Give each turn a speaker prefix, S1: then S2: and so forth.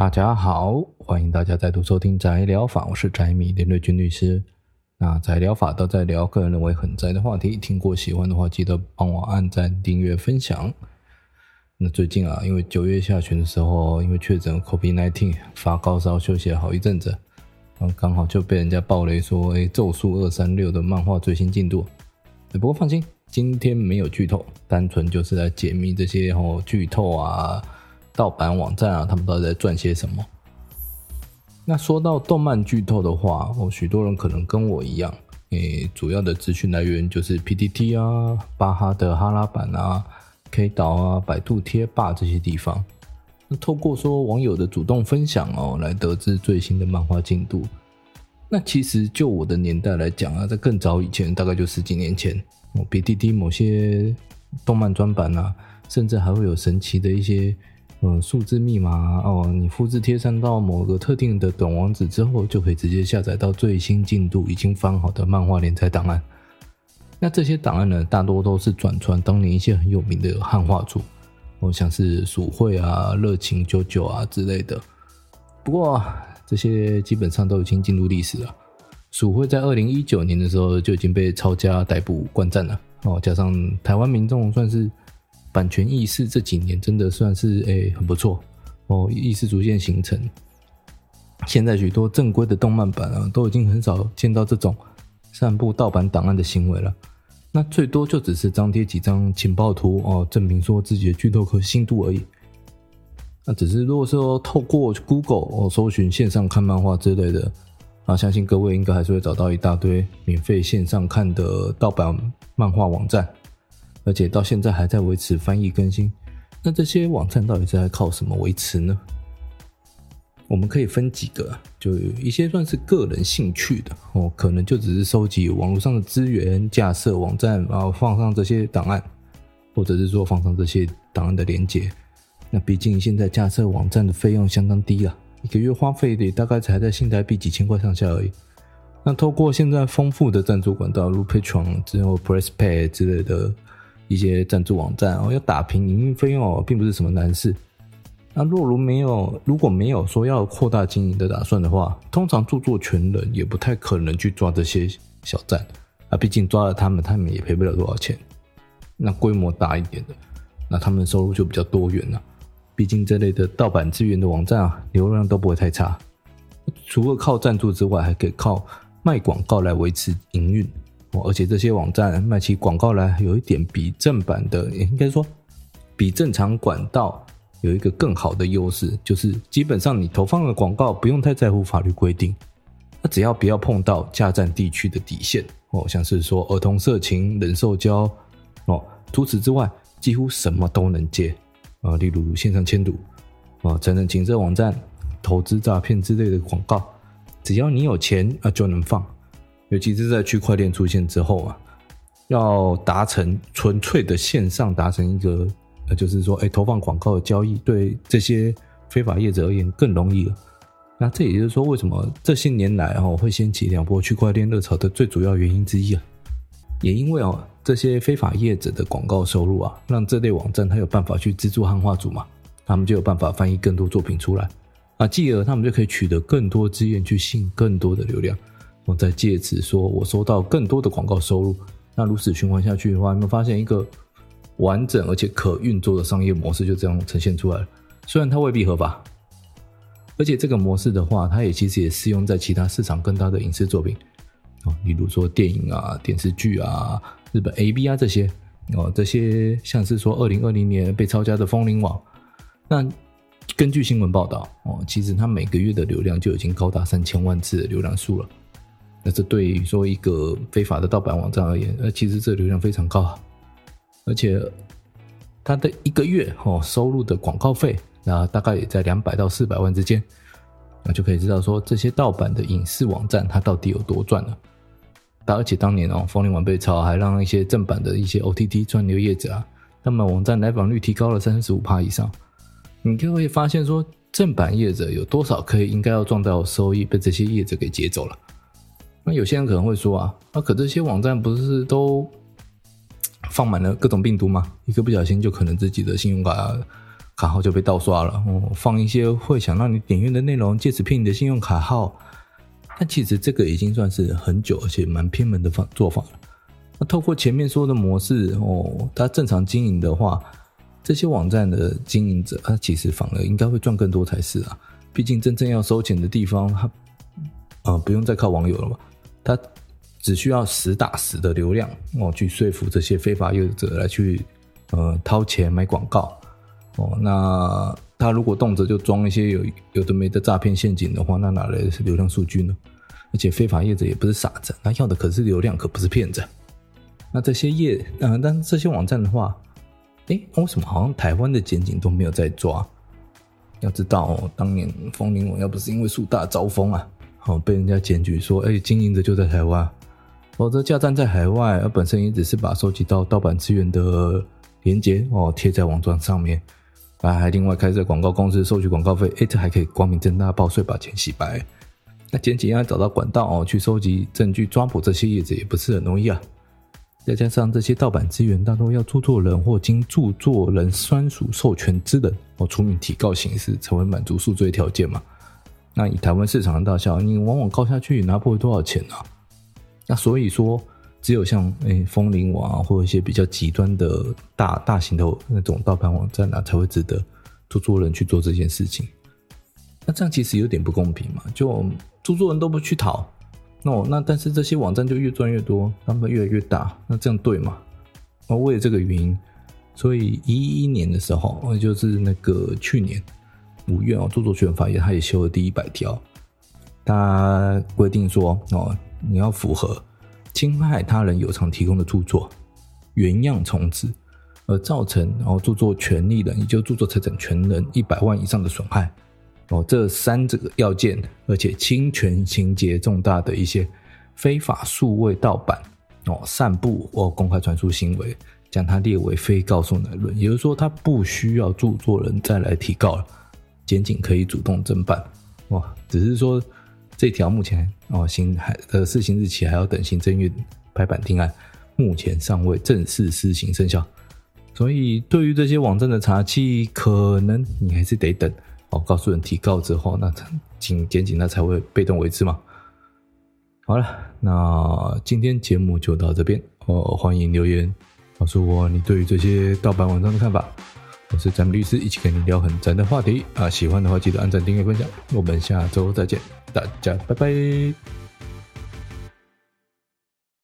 S1: 大家好，欢迎大家再度收听宅疗法，我是宅米林瑞君律师。那宅疗法都在聊个人认为很宅的话题，听过喜欢的话，记得帮我按赞、订阅、分享。那最近啊，因为九月下旬的时候，因为确诊 COVID-19 发高烧，休息了好一阵子，然后刚好就被人家爆雷说，哎，咒术二三六的漫画最新进度。不过放心，今天没有剧透，单纯就是来解密这些哦剧透啊。盗版网站啊，他们到底在赚些什么？那说到动漫剧透的话，哦，许多人可能跟我一样，诶、主要的资讯来源就是 PTT 啊、巴哈的哈拉版啊、K 岛啊、百度贴吧这些地方。那透过说网友的主动分享哦，来得知最新的漫画进度。那其实就我的年代来讲啊，在更早以前，大概就十几年前，哦，PTT 某些动漫专版啊，甚至还会有神奇的一些。嗯，数字密码哦，你复制贴上到某个特定的短网址之后，就可以直接下载到最新进度已经翻好的漫画连载档案。那这些档案呢，大多都是转传当年一些很有名的汉化组，哦，像是鼠会啊、热情九九啊之类的。不过这些基本上都已经进入历史了。鼠会在二零一九年的时候就已经被抄家逮捕关战了哦，加上台湾民众算是。版权意识这几年真的算是诶、很不错哦，意识逐渐形成。现在许多正规的动漫版啊，都已经很少见到这种散布盗版档案的行为了。那最多就只是张贴几张情报图哦，证明说自己的剧透可信度而已。那只是如果说透过 Google 哦搜寻线上看漫画之类的，啊，相信各位应该还是会找到一大堆免费线上看的盗版漫画网站。而且到现在还在维持翻译更新，那这些网站到底是在靠什么维持呢？我们可以分几个，就有一些算是个人兴趣的哦，可能就只是收集网络上的资源，架设网站，然后放上这些档案，或者是说放上这些档案的连接。那毕竟现在架设网站的费用相当低了，一个月花费的大概才在新台币几千块上下而已。那透过现在丰富的赞助管道，如 Patreon 之后 PressPay 之类的。一些赞助网站哦，要打平营运费用哦，并不是什么难事。那若如没有，如果没有说要扩大经营的打算的话，通常著作权人也不太可能去抓这些小站啊。毕竟抓了他们，他们也赔不了多少钱。那规模大一点的，那他们收入就比较多元了。毕竟这类的盗版资源的网站啊，流量都不会太差。除了靠赞助之外，还可以靠卖广告来维持营运。而且这些网站卖起广告来，有一点比正版的，应该说比正常管道有一个更好的优势，就是基本上你投放的广告不用太在乎法律规定，那只要不要碰到架站地区的底线哦，像是说儿童色情、人兽交哦，除此之外几乎什么都能接啊，例如线上签赌啊、成人情色网站、投资诈骗之类的广告，只要你有钱啊就能放。尤其是在区块链出现之后啊，要达成纯粹的线上达成一个，呃，就是说，哎，投放广告的交易，对这些非法业者而言更容易了。那这也就是说，为什么这些年来哦会掀起两波区块链热潮的最主要原因之一啊。也因为哦这些非法业者的广告收入啊，让这类网站它有办法去资助汉化组嘛，他们就有办法翻译更多作品出来啊，继而他们就可以取得更多资源去吸引更多的流量。我再借此说，我收到更多的广告收入。那如此循环下去的话，你们发现一个完整而且可运作的商业模式就这样呈现出来了。虽然它未必合法，而且这个模式的话，它也其实也适用在其他市场更大的影视作品哦，例如说电影啊、电视剧啊、日本 A B 啊这些哦，这些像是说二零二零年被抄家的风铃网，那根据新闻报道哦，其实它每个月的流量就已经高达三千万次的流量数了。那这对于说一个非法的盗版网站而言，呃，其实这流量非常高，而且它的一个月哦收入的广告费，那大概也在两百到四百万之间，那就可以知道说这些盗版的影视网站它到底有多赚了。而且当年哦，风铃网被抄，还让一些正版的一些 OTT 串流业者啊，他们网站来访率提高了三十五趴以上，你就会发现说正版业者有多少可以应该要赚到收益被这些业者给劫走了。那有些人可能会说啊，啊，可这些网站不是都放满了各种病毒吗？一个不小心就可能自己的信用卡卡号就被盗刷了。哦，放一些会想让你点阅的内容，借此骗你的信用卡号。但其实这个已经算是很久而且蛮偏门的方做法了。那透过前面说的模式哦，它正常经营的话，这些网站的经营者，他其实反而应该会赚更多才是啊。毕竟真正要收钱的地方，他呃不用再靠网友了嘛，他只需要实打实的流量哦，去说服这些非法业者来去呃掏钱买广告哦。那他如果动辄就装一些有有的没的诈骗陷阱的话，那哪来的是流量数据呢？而且非法业者也不是傻子，他要的可是流量，可不是骗子。那这些业，嗯、呃，但这些网站的话，诶，为什么好像台湾的检警都没有在抓？要知道，当年风林网要不是因为树大招风啊，好被人家检举说，诶，经营者就在台湾，否则架站在海外，而本身也只是把收集到盗版资源的连接哦贴在网站上面，啊，还另外开设广告公司收取广告费，诶，这还可以光明正大报税把钱洗白。那检警要找到管道哦去收集证据抓捕这些业者也不是很容易啊。再加上这些盗版资源，大多要著作人或经著作人专属授权之人哦出面提告形式，才会满足诉罪条件嘛。那以台湾市场的大小，你往往高下去拿不回多少钱啊？那所以说，只有像诶枫林网啊，或者一些比较极端的大大型的那种盗版网站啊，才会值得著作人去做这件事情。那这样其实有点不公平嘛，就著作人都不去讨。那我，那但是这些网站就越赚越多，他们越来越大，那这样对吗？那，为了这个原因，所以一一年的时候，就是那个去年五院哦，著作权法也他也修了第一百条，他规定说哦，你要符合侵害他人有偿提供的著作原样重制，而造成哦著作权利人，也就著作财产权人一百万以上的损害。哦，这三这个要件，而且侵权情节重大的一些非法数位盗版哦，散布或公开传输行为，将它列为非告诉乃论，也就是说，它不需要著作人再来提告了，检警可以主动侦办。哇，只是说这条目前哦行还呃施行日期还要等行政院拍板定案，目前尚未正式施行生效，所以对于这些网站的查缉，可能你还是得等。哦，告诉人提告之后，那警检警那才会被动为之嘛。好了，那今天节目就到这边哦，欢迎留言告诉我你对于这些盗版网站的看法。我是詹姆律师，一起跟你聊很赞的话题啊。喜欢的话记得按赞、订阅、分享。我们下周再见，大家拜拜。